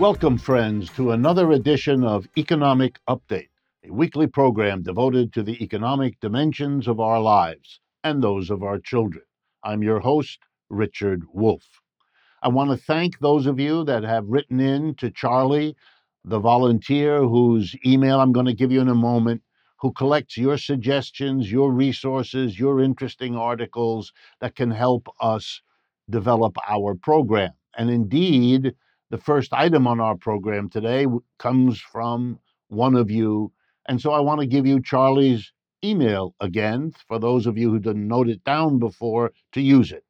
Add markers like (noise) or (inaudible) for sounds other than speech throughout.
Welcome, friends, to another edition of Economic Update, a weekly program devoted to the economic dimensions of our lives and those of our children. I'm your host, Richard Wolff. I want to thank those of you that have written in to Charlie, the volunteer whose email I'm going to give you in a moment, who collects your suggestions, your resources, your interesting articles that can help us develop our program. And indeed, the first item on our program today comes from one of you. And so I want to give you Charlie's email again for those of you who didn't note it down before to use it.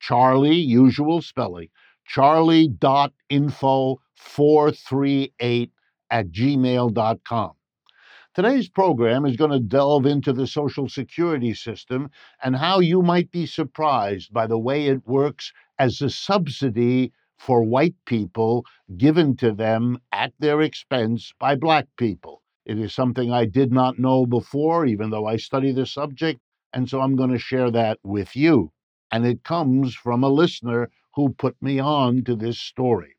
Charlie, usual spelling, charlie.info438 at gmail.com. Today's program is going to delve into the Social Security system and how you might be surprised by the way it works as a subsidy for white people given to them at their expense by black people. It is something I did not know before, even though I study the subject, and so I'm going to share that with you. And it comes from a listener who put me on to this story.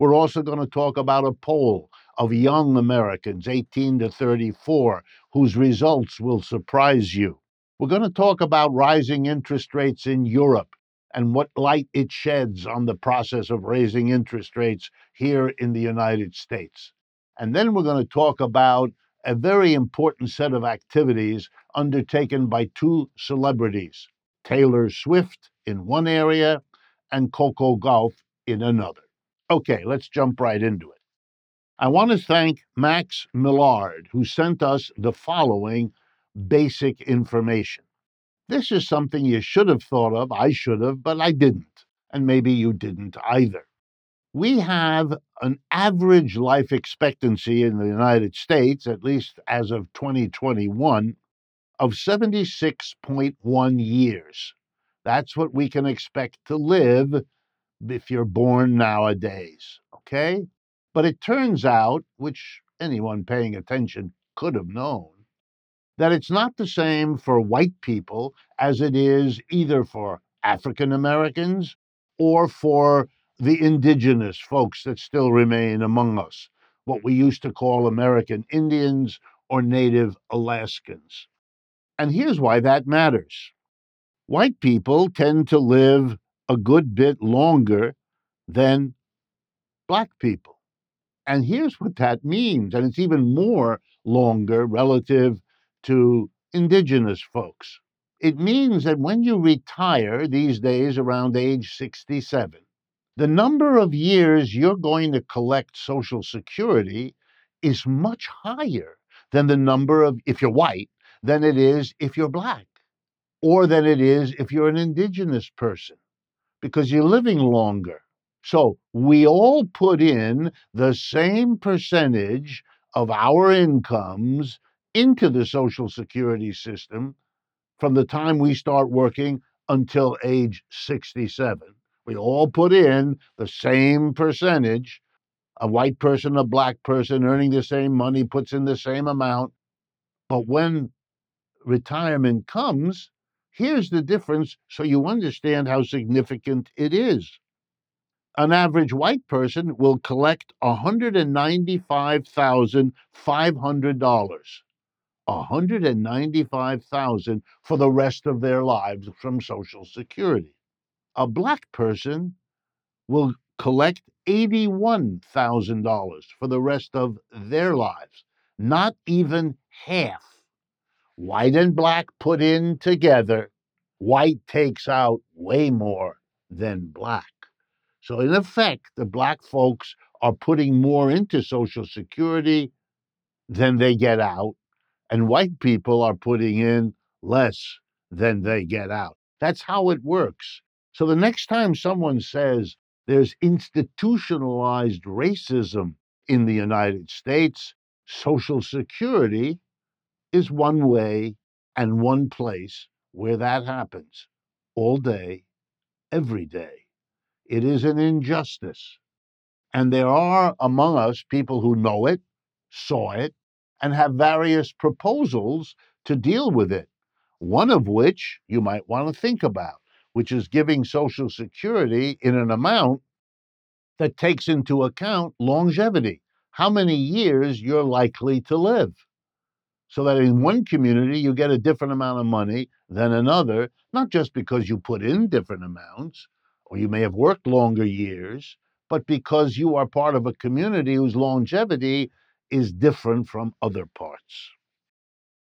We're also going to talk about a poll of young Americans, 18 to 34, whose results will surprise you. We're going to talk about rising interest rates in Europe and what light it sheds on the process of raising interest rates here in the United States. And then we're going to talk about a very important set of activities undertaken by two celebrities Taylor Swift in one area and Coco Gauff in another. Okay, let's jump right into it. I want to thank Max Millard, who sent us the following basic information. This is something you should have thought of. I should have, but I didn't. And maybe you didn't either. We have an average life expectancy in the United States, at least as of 2021, of 76.1 years. That's what we can expect to live if you're born nowadays. Okay? But it turns out, which anyone paying attention could have known, that it's not the same for white people as it is either for African Americans or for the indigenous folks that still remain among us, what we used to call American Indians or Native Alaskans. And here's why that matters white people tend to live a good bit longer than black people. And here's what that means, and it's even more longer relative to indigenous folks. It means that when you retire these days around age 67, the number of years you're going to collect Social Security is much higher than the number of, if you're white, than it is if you're black, or than it is if you're an indigenous person, because you're living longer. So we all put in the same percentage of our incomes into the Social Security system from the time we start working until age 67. We all put in the same percentage. A white person, a black person earning the same money puts in the same amount. But when retirement comes, here's the difference so you understand how significant it is. An average white person will collect $195,500 195,000 for the rest of their lives from Social Security. A black person will collect $81,000 for the rest of their lives, not even half. White and black put in together, white takes out way more than black. So, in effect, the black folks are putting more into Social Security than they get out and white people are putting in less than they get out. That's how it works. So the next time someone says there's institutionalized racism in the United States, Social Security is one way and one place where that happens all day, every day. It is an injustice. And there are among us people who know it, saw it, and have various proposals to deal with it. One of which you might want to think about, which is giving Social Security in an amount that takes into account longevity, how many years you're likely to live. So that in one community you get a different amount of money than another, not just because you put in different amounts or you may have worked longer years, but because you are part of a community whose longevity is different from other parts.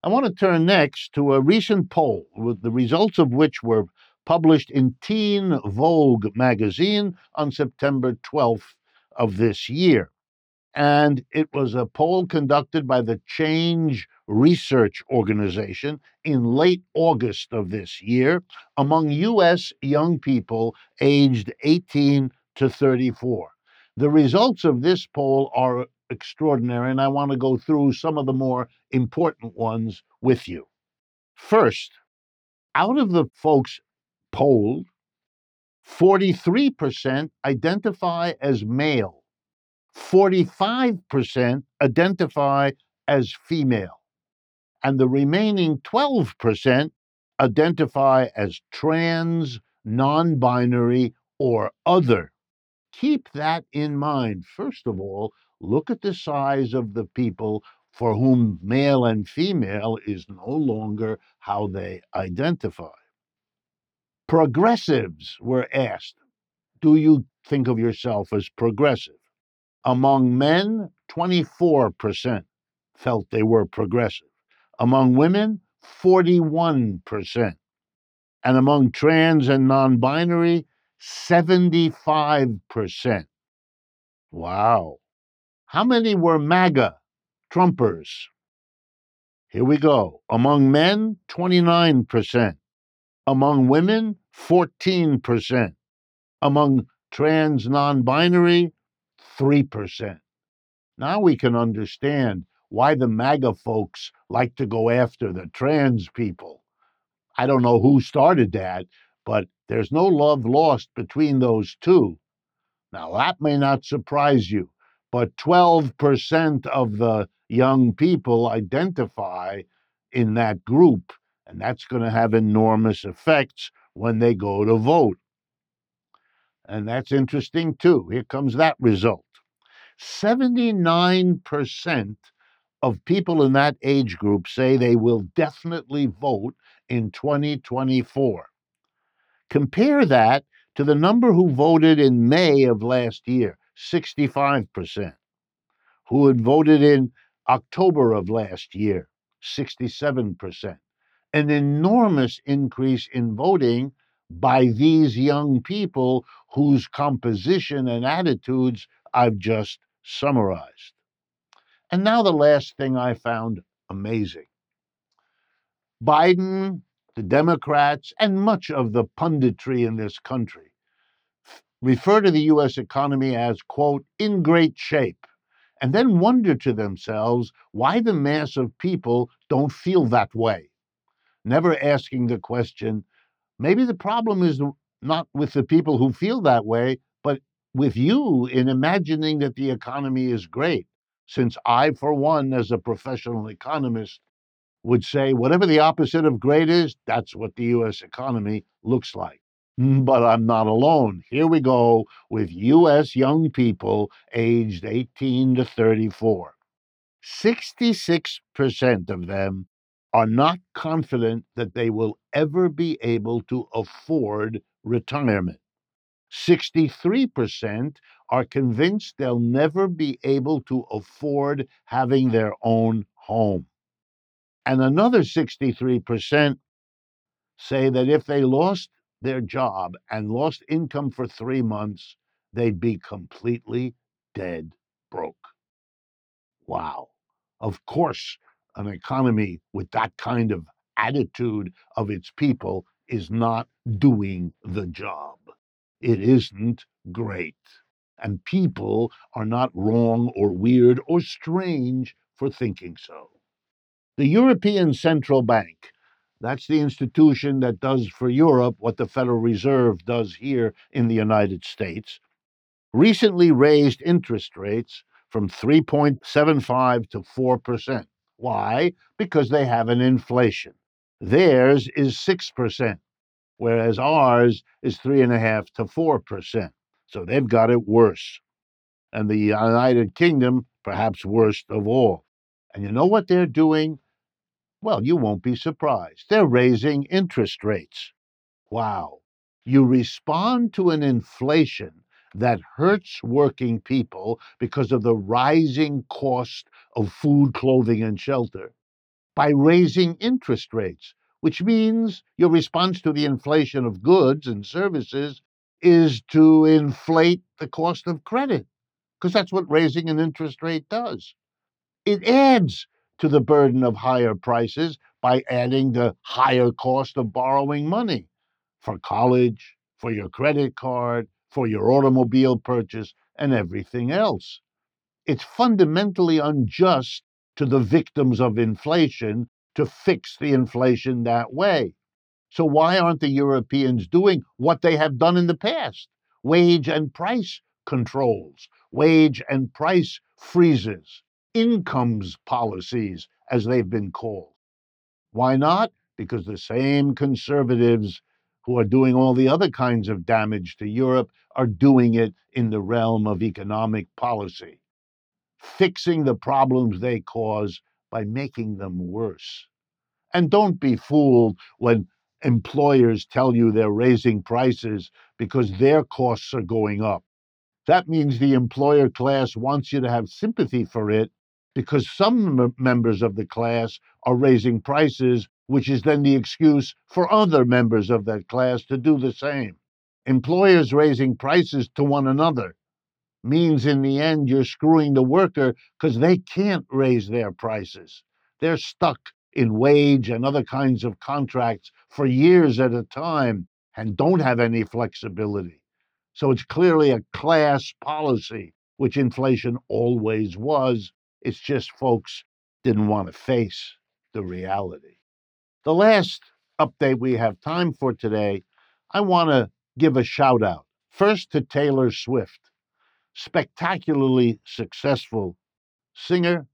I want to turn next to a recent poll, with the results of which were published in Teen Vogue magazine on September 12th of this year. And it was a poll conducted by the Change Research Organization in late August of this year among U.S. young people aged 18 to 34. The results of this poll are extraordinary, and I want to go through some of the more important ones with you. First, out of the folks polled, 43% identify as male, 45% identify as female, and the remaining 12% identify as trans, non binary, or other. Keep that in mind. First of all, look at the size of the people for whom male and female is no longer how they identify. Progressives were asked, Do you think of yourself as progressive? Among men, 24% felt they were progressive. Among women, 41%. And among trans and non binary, 75%. Wow. How many were MAGA, Trumpers? Here we go. Among men, 29%. Among women, 14%. Among trans non binary, 3%. Now we can understand why the MAGA folks like to go after the trans people. I don't know who started that, but there's no love lost between those two. Now, that may not surprise you, but 12% of the young people identify in that group, and that's going to have enormous effects when they go to vote. And that's interesting too. Here comes that result 79% of people in that age group say they will definitely vote in 2024. Compare that to the number who voted in May of last year 65%, who had voted in October of last year 67%. An enormous increase in voting by these young people whose composition and attitudes I've just summarized. And now, the last thing I found amazing Biden, the Democrats, and much of the punditry in this country refer to the U.S. economy as, quote, in great shape, and then wonder to themselves why the mass of people don't feel that way, never asking the question maybe the problem is not with the people who feel that way, but with you in imagining that the economy is great since I, for one, as a professional economist, would say whatever the opposite of great is, that's what the U.S. economy looks like. Mm, but I'm not alone. Here we go with U.S. young people aged 18 to 34. 66% of them are not confident that they will ever be able to afford retirement. 63% are convinced they'll never be able to afford having their own home. And another 63% say that if they lost their job and lost income for three months, they'd be completely dead broke. Wow. Of course, an economy with that kind of attitude of its people is not doing the job it isn't great. And people are not wrong or weird or strange for thinking so. The European Central Bank, that's the institution that does for Europe what the Federal Reserve does here in the United States, recently raised interest rates from 3.75 to 4%. Why? Because they have an inflation. Theirs is 6% whereas ours is three and a half to four percent. So they've got it worse. And the United Kingdom, perhaps worst of all. And you know what they're doing? Well, you won't be surprised. They're raising interest rates. Wow. You respond to an inflation that hurts working people because of the rising cost of food, clothing, and shelter by raising interest rates, which means your response to the inflation of goods and services is to inflate the cost of credit, because that's what raising an interest rate does. It adds to the burden of higher prices by adding the higher cost of borrowing money for college, for your credit card, for your automobile purchase, and everything else. It's fundamentally unjust to the victims of inflation to fix the inflation that way. So, why aren't the Europeans doing what they have done in the past? Wage and price controls, wage and price freezes, incomes policies, as they've been called. Why not? Because the same conservatives who are doing all the other kinds of damage to Europe are doing it in the realm of economic policy, fixing the problems they cause by making them worse. And don't be fooled when employers tell you they're raising prices because their costs are going up. That means the employer class wants you to have sympathy for it because some m- members of the class are raising prices, which is then the excuse for other members of that class to do the same. Employers raising prices to one another means in the end you're screwing the worker because they can't raise their prices. They're stuck in wage and other kinds of contracts for years at a time and don't have any flexibility. So it's clearly a class policy, which inflation always was. It's just folks didn't want to face the reality. The last update we have time for today, I want to give a shout out first to Taylor Swift, spectacularly successful singer,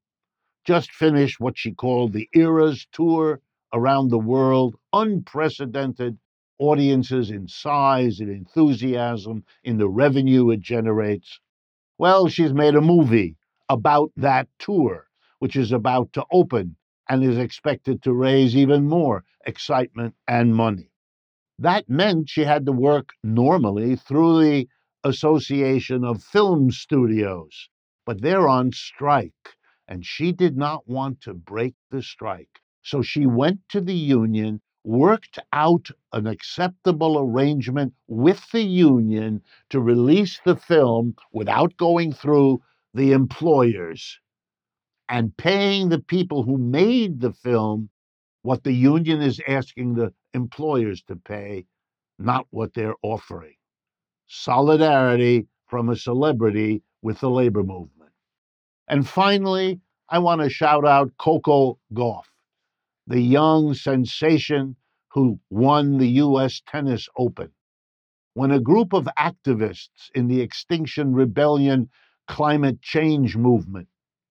just finished what she called the Eras Tour around the world, unprecedented audiences in size and enthusiasm, in the revenue it generates. Well, she's made a movie about that tour, which is about to open and is expected to raise even more excitement and money. That meant she had to work normally through the Association of Film Studios, but they're on strike and she did not want to break the strike. So she went to the union, worked out an acceptable arrangement with the union to release the film without going through the employers and paying the people who made the film what the union is asking the employers to pay, not what they're offering. Solidarity from a celebrity with the labor movement. And finally, I want to shout out Coco Gauff, the young sensation who won the U.S. Tennis Open. When a group of activists in the Extinction Rebellion climate change movement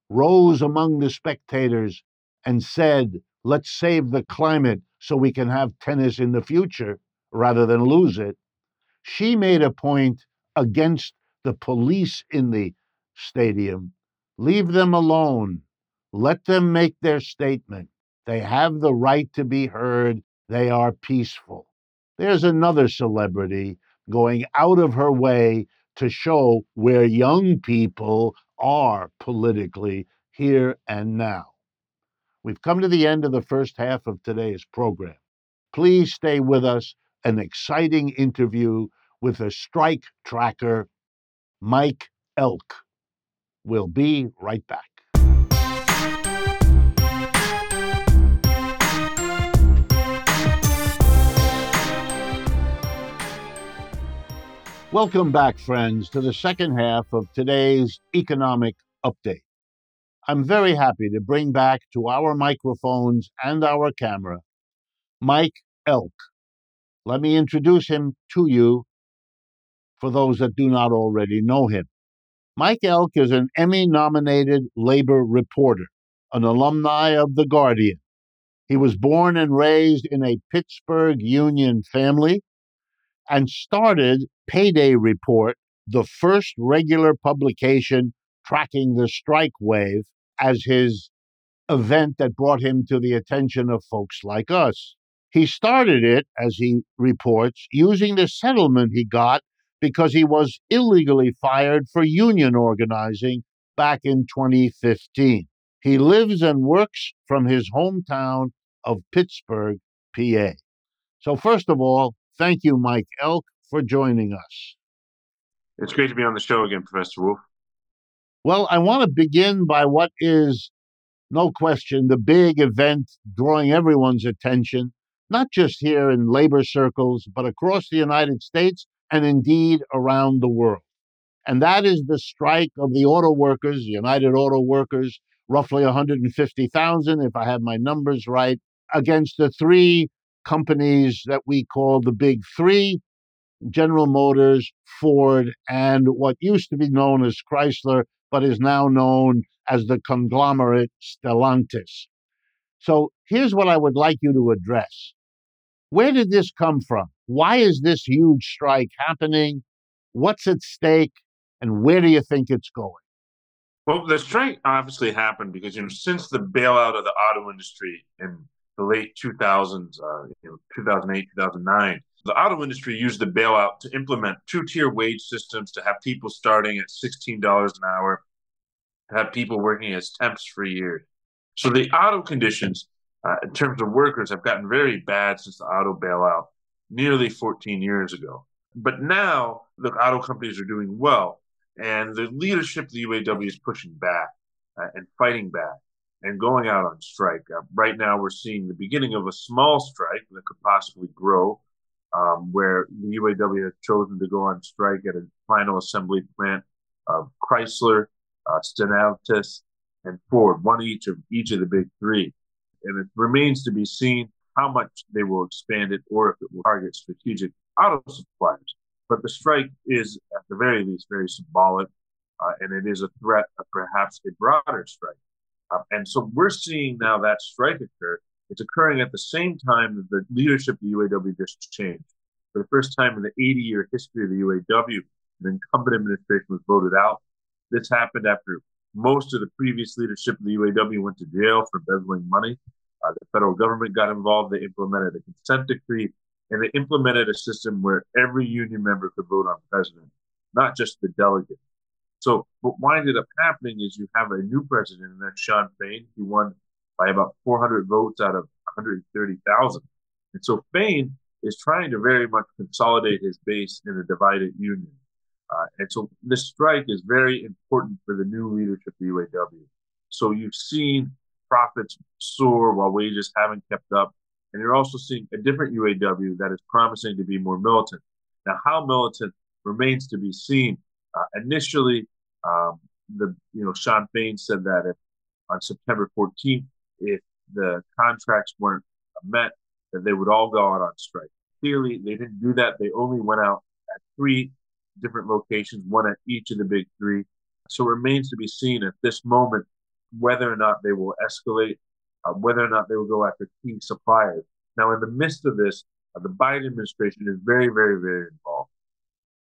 rose among the spectators and said, Let's save the climate so we can have tennis in the future rather than lose it, she made a point against the police in the stadium Leave them alone. Let them make their statement. They have the right to be heard. They are peaceful. There's another celebrity going out of her way to show where young people are politically here and now. We've come to the end of the first half of today's program. Please stay with us. An exciting interview with a strike tracker, Mike Elk. We'll be right back. Welcome back, friends, to the second half of today's economic update. I'm very happy to bring back to our microphones and our camera Mike Elk. Let me introduce him to you for those that do not already know him. Mike Elk is an Emmy nominated labor reporter, an alumni of The Guardian. He was born and raised in a Pittsburgh Union family and started Payday Report the first regular publication tracking the strike wave as his event that brought him to the attention of folks like us. He started it, as he reports, using the settlement he got because he was illegally fired for union organizing back in 2015. He lives and works from his hometown of Pittsburgh, PA. So, first of all, thank you, Mike Elk, for joining us. It's great to be on the show again, Professor Wolff. Well, I want to begin by what is, no question, the big event drawing everyone's attention, not just here in labor circles, but across the United States and indeed around the world. And that is the strike of the auto workers, United Auto Workers, roughly 150,000, if I have my numbers right, against the three companies that we call the big three General Motors, Ford, and what used to be known as Chrysler, but is now known as the conglomerate Stellantis. So here's what I would like you to address. Where did this come from? Why is this huge strike happening? What's at stake? And where do you think it's going? Well, the strike obviously happened because you know since the bailout of the auto industry in the late 2000s, uh, you know, 2008, 2009, the auto industry used the bailout to implement two-tier wage systems to have people starting at $16 an hour, to have people working as temps for years. So the auto conditions uh, in terms of workers have gotten very bad since the auto bailout nearly 14 years ago. But now the auto companies are doing well, and the leadership of the UAW is pushing back uh, and fighting back and going out on strike. Uh, right now, we're seeing the beginning of a small strike that could possibly grow, um, where the UAW has chosen to go on strike at a final assembly plant of Chrysler, uh, Stellantis, and Ford, one each of each of the big three. And it remains to be seen how much they will expand it or if it will target strategic auto suppliers. But the strike is, at the very least, very symbolic, uh, and it is a threat of perhaps a broader strike. Uh, and so we're seeing now that strike occur. It's occurring at the same time that the leadership of the UAW just changed. For the first time in the 80 year history of the UAW, the incumbent administration was voted out. This happened after most of the previous leadership of the UAW went to jail for embezzling money. Uh, the federal government got involved. They implemented a consent decree and they implemented a system where every union member could vote on president, not just the delegate. So what winded up happening is you have a new president, and that's Shawn Fain. He won by about 400 votes out of 130,000. And so Fain is trying to very much consolidate his base in a divided union. Uh, and so this strike is very important for the new leadership of the UAW. So you've seen profits soar while wages haven't kept up. And you're also seeing a different UAW that is promising to be more militant. Now, how militant remains to be seen. Uh, initially, um, the you know Shawn Fain said that if on September 14th, if the contracts weren't met, that they would all go out on strike. Clearly, they didn't do that. They only went out at three different locations, one at each of the big three. So it remains to be seen at this moment whether or not they will escalate, uh, whether or not they will go after key suppliers. Now, in the midst of this, uh, the Biden administration is very, very, very involved.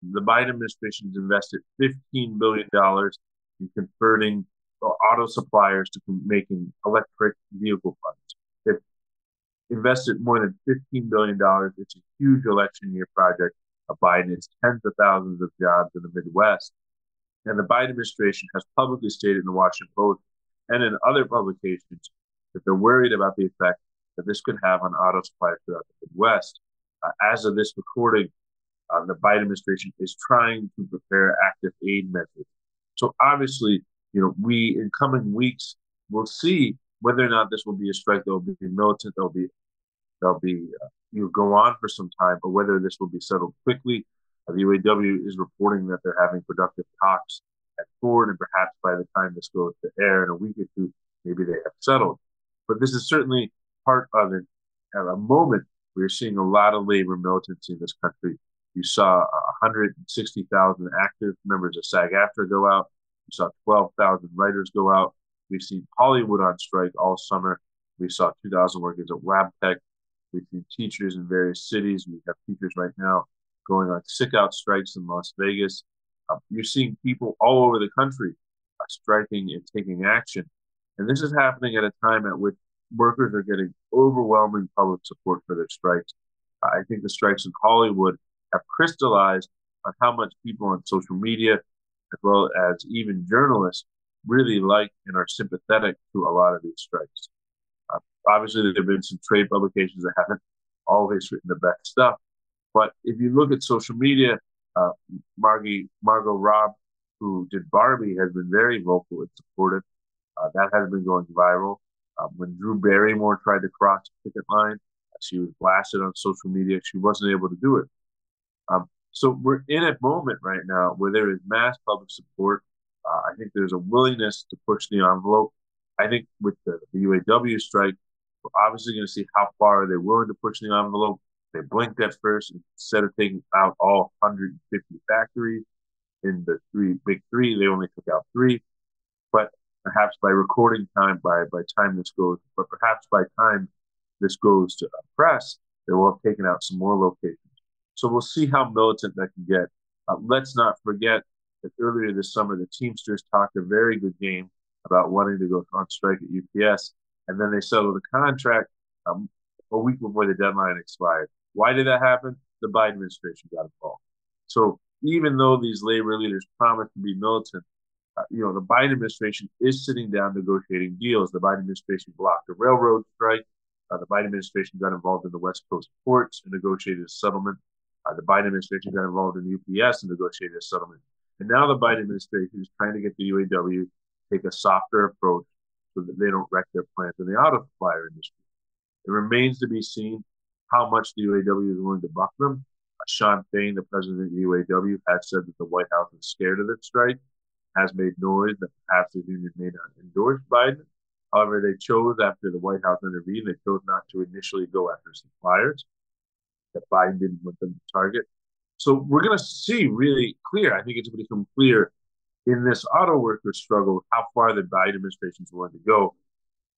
The Biden administration has invested $15 billion in converting uh, auto suppliers to making electric vehicle funds. Invested more than $15 billion. It's a huge election year project of Biden. It's tens of thousands of jobs in the Midwest. And the Biden administration has publicly stated in the Washington Post and in other publications that they're worried about the effect that this could have on auto supply throughout the Midwest. Uh, as of this recording, uh, the Biden administration is trying to prepare active aid measures. So obviously, you know, we in coming weeks will see whether or not this will be a strike that will be militant, that will be, that will be, uh, you know, go on for some time, but whether this will be settled quickly. Uh, the UAW is reporting that they're having productive talks at Ford, and perhaps by the time this goes to air in a week or two, maybe they have settled. But this is certainly part of it at a moment you're seeing a lot of labor militancy in this country. You saw 160,000 active members of SAG-AFTRA go out. You saw 12,000 writers go out. We've seen Hollywood on strike all summer. We saw 2,000 workers at Wabtec. We've seen teachers in various cities. We have teachers right now going on sick out strikes in Las Vegas. Uh, you're seeing people all over the country uh, striking and taking action. And this is happening at a time at which workers are getting overwhelming public support for their strikes. I think the strikes in Hollywood have crystallized on how much people on social media, as well as even journalists, really like and are sympathetic to a lot of these strikes. Obviously, there have been some trade publications that haven't always written the best stuff. But if you look at social media, uh, Margie, Margot Robb, who did Barbie, has been very vocal and supportive. Uh, that has been going viral. Um, when Drew Barrymore tried to cross the picket line, she was blasted on social media. She wasn't able to do it. Um, so we're in a moment right now where there is mass public support. Uh, I think there's a willingness to push the envelope. I think with the, the UAW strike, we're obviously going to see how far they're willing to push the envelope. They blinked at first instead of taking out all 150 factories in the three big three. They only took out three, but perhaps by recording time, by by time this goes, but perhaps by time this goes to press, they will have taken out some more locations. So we'll see how militant that can get. Uh, let's not forget that earlier this summer, the Teamsters talked a very good game about wanting to go on strike at UPS, and then they settled the contract um, a week before the deadline expired. Why did that happen? The Biden administration got involved. So even though these labor leaders promised to be militant, uh, you know, the Biden administration is sitting down negotiating deals. The Biden administration blocked the railroad strike. Uh, the Biden administration got involved in the West Coast ports and negotiated a settlement. Uh, the Biden administration got involved in UPS and negotiated a settlement. And now the Biden administration is trying to get the UAW to take a softer approach so that they don't wreck their plants in the auto supplier industry. It remains to be seen how much the UAW is willing to buck them. Uh, Sean Shawn Fain, the president of the UAW, has said that the White House is scared of this strike, has made noise that perhaps the union may not endorse Biden. However, they chose after the White House intervened, they chose not to initially go after suppliers that Biden didn't want them to target. So we're going to see really clear. I think it's going to become clear in this auto worker struggle how far the Biden administration is willing to go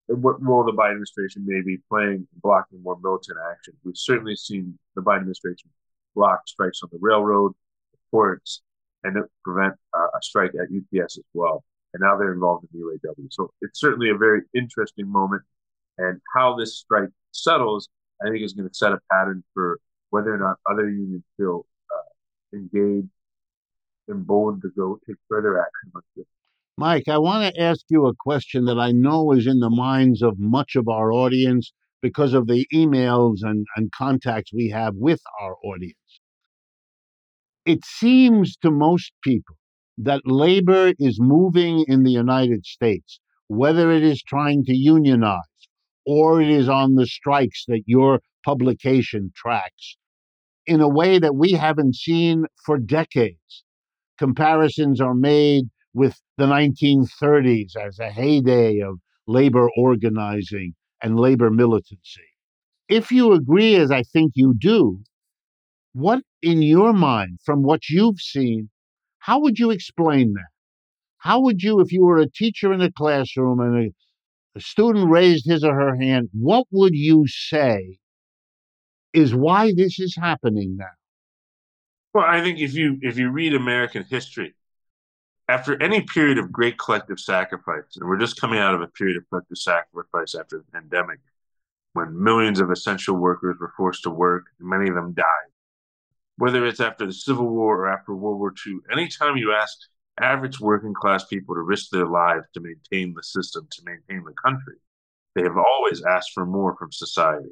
and what role the Biden administration may be playing in blocking more militant action. We've certainly seen the Biden administration block strikes on the railroad, the ports, and prevent uh, a strike at UPS as well. And now they're involved in the UAW. So it's certainly a very interesting moment. And how this strike settles, I think, is going to set a pattern for whether or not other unions feel uh, engaged, emboldened to go take further action like this. Mike, I want to ask you a question that I know is in the minds of much of our audience because of the emails and, and contacts we have with our audience. It seems to most people that labor is moving in the United States, whether it is trying to unionize or it is on the strikes that your publication tracks, in a way that we haven't seen for decades. Comparisons are made with the 1930s as a heyday of labor organizing and labor militancy. If you agree, as I think you do, what in your mind, from what you've seen, how would you explain that? How would you, if you were a teacher in a classroom and a, a student raised his or her hand, what would you say is why this is happening now? Well, I think if you if you read American history, after any period of great collective sacrifice, and we're just coming out of a period of collective sacrifice after the pandemic, when millions of essential workers were forced to work, and many of them died. Whether it's after the Civil War or after World War II, anytime you ask average working class people to risk their lives to maintain the system, to maintain the country, they have always asked for more from society.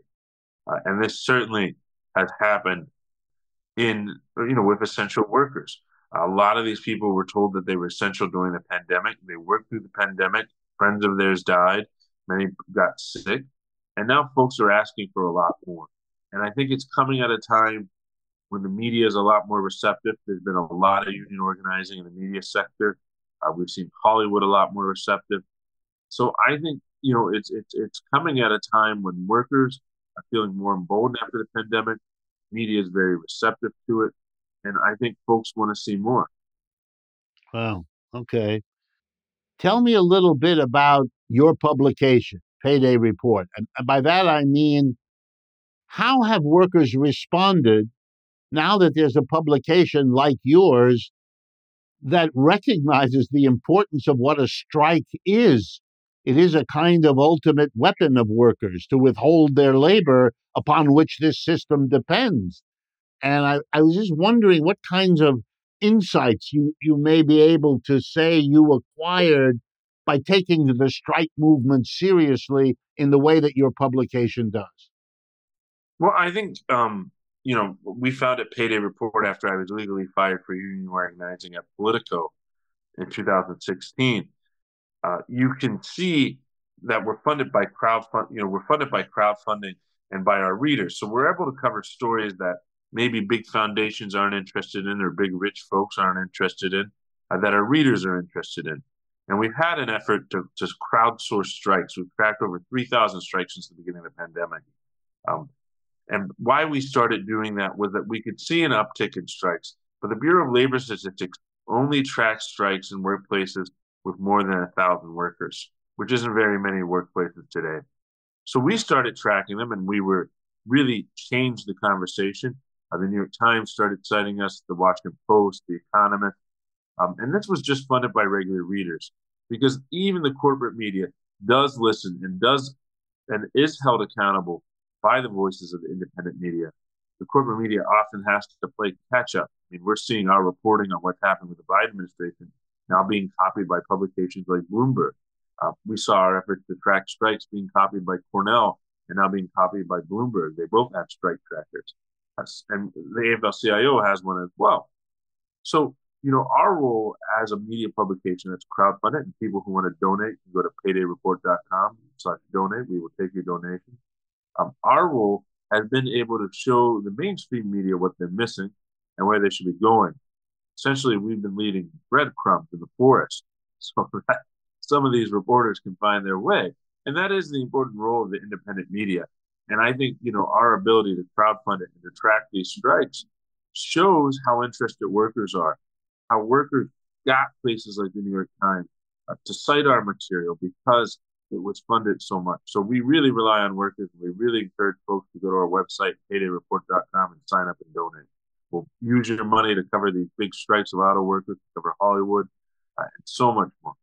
Uh, and this certainly has happened in, you know, with essential workers. A lot of these people were told that they were essential during the pandemic. They worked through the pandemic. Friends of theirs died. Many got sick. And now folks are asking for a lot more. And I think it's coming at a time when the media is a lot more receptive. There's been a lot of union organizing in the media sector. Uh, we've seen Hollywood a lot more receptive. So I think you know it's it's it's coming at a time when workers are feeling more emboldened after the pandemic. Media is very receptive to it, and I think folks want to see more. Wow. Okay. Tell me a little bit about your publication, Payday Report. And by that I mean, how have workers responded now that there's a publication like yours that recognizes the importance of what a strike is. It is a kind of ultimate weapon of workers to withhold their labor upon which this system depends. And I, I was just wondering what kinds of insights you, you may be able to say you acquired by taking the strike movement seriously in the way that your publication does. Well, I think um, you know we found at Payday Report after I was legally fired for union organizing at Politico in 2016. Uh, you can see that we're funded by crowdfund. You know, we're funded by crowdfunding and by our readers, so we're able to cover stories that maybe big foundations aren't interested in or big rich folks aren't interested in, uh, that our readers are interested in. And we've had an effort to, to crowdsource strikes. We've tracked over 3,000 strikes since the beginning of the pandemic. Um, and why we started doing that was that we could see an uptick in strikes. But the Bureau of Labor Statistics only tracks strikes in workplaces with more than a thousand workers, which isn't very many workplaces today. So we started tracking them and we were really changed the conversation. Uh, the New York Times started citing us, the Washington Post, the Economist. Um, and this was just funded by regular readers because even the corporate media does listen and does and is held accountable by the voices of the independent media. The corporate media often has to play catch up. I mean, we're seeing our reporting on what's happened with the Biden administration now being copied by publications like Bloomberg. Uh, we saw our efforts to track strikes being copied by Cornell and now being copied by Bloomberg. They both have strike trackers. And the AFL-CIO has one as well. So, you know, our role as a media publication that's crowdfunded and people who want to donate can go to paydayreport.com slash donate. We will take your donation. Um, our role has been able to show the mainstream media what they're missing and where they should be going. Essentially, we've been leading breadcrumbs in the forest (laughs) so that some of these reporters can find their way. And that is the important role of the independent media. And I think, you know, our ability to crowdfund it and to track these strikes shows how interested workers are, how workers got places like the New York Times uh, to cite our material because it was funded so much. So we really rely on workers. We really encourage folks to go to our website, paydayreport.com, and sign up and donate. We'll use your money to cover these big strikes of auto workers, cover Hollywood, uh, and so much more.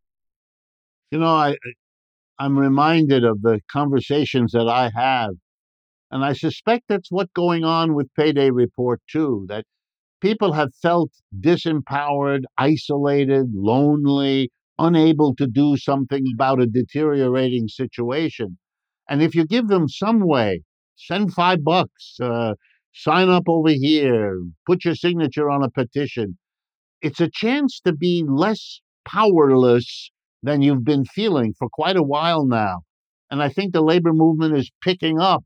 You know, I I'm reminded of the conversations that I have, and I suspect that's what's going on with Payday Report too. That people have felt disempowered, isolated, lonely, unable to do something about a deteriorating situation. And if you give them some way, send five bucks, uh, sign up over here, put your signature on a petition, it's a chance to be less powerless than you've been feeling for quite a while now. And I think the labor movement is picking up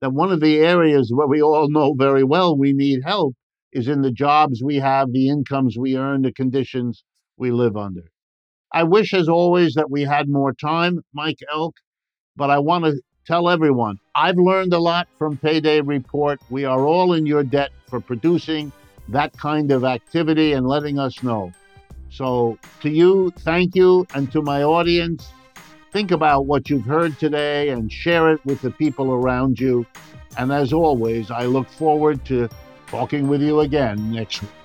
that one of the areas where we all know very well we need help is in the jobs we have, the incomes we earn, the conditions we live under. I wish, as always, that we had more time, Mike Elk, but I want to tell everyone I've learned a lot from Payday Report. We are all in your debt for producing that kind of activity and letting us know. So, to you, thank you. And to my audience, think about what you've heard today and share it with the people around you. And as always, I look forward to talking with you again next week.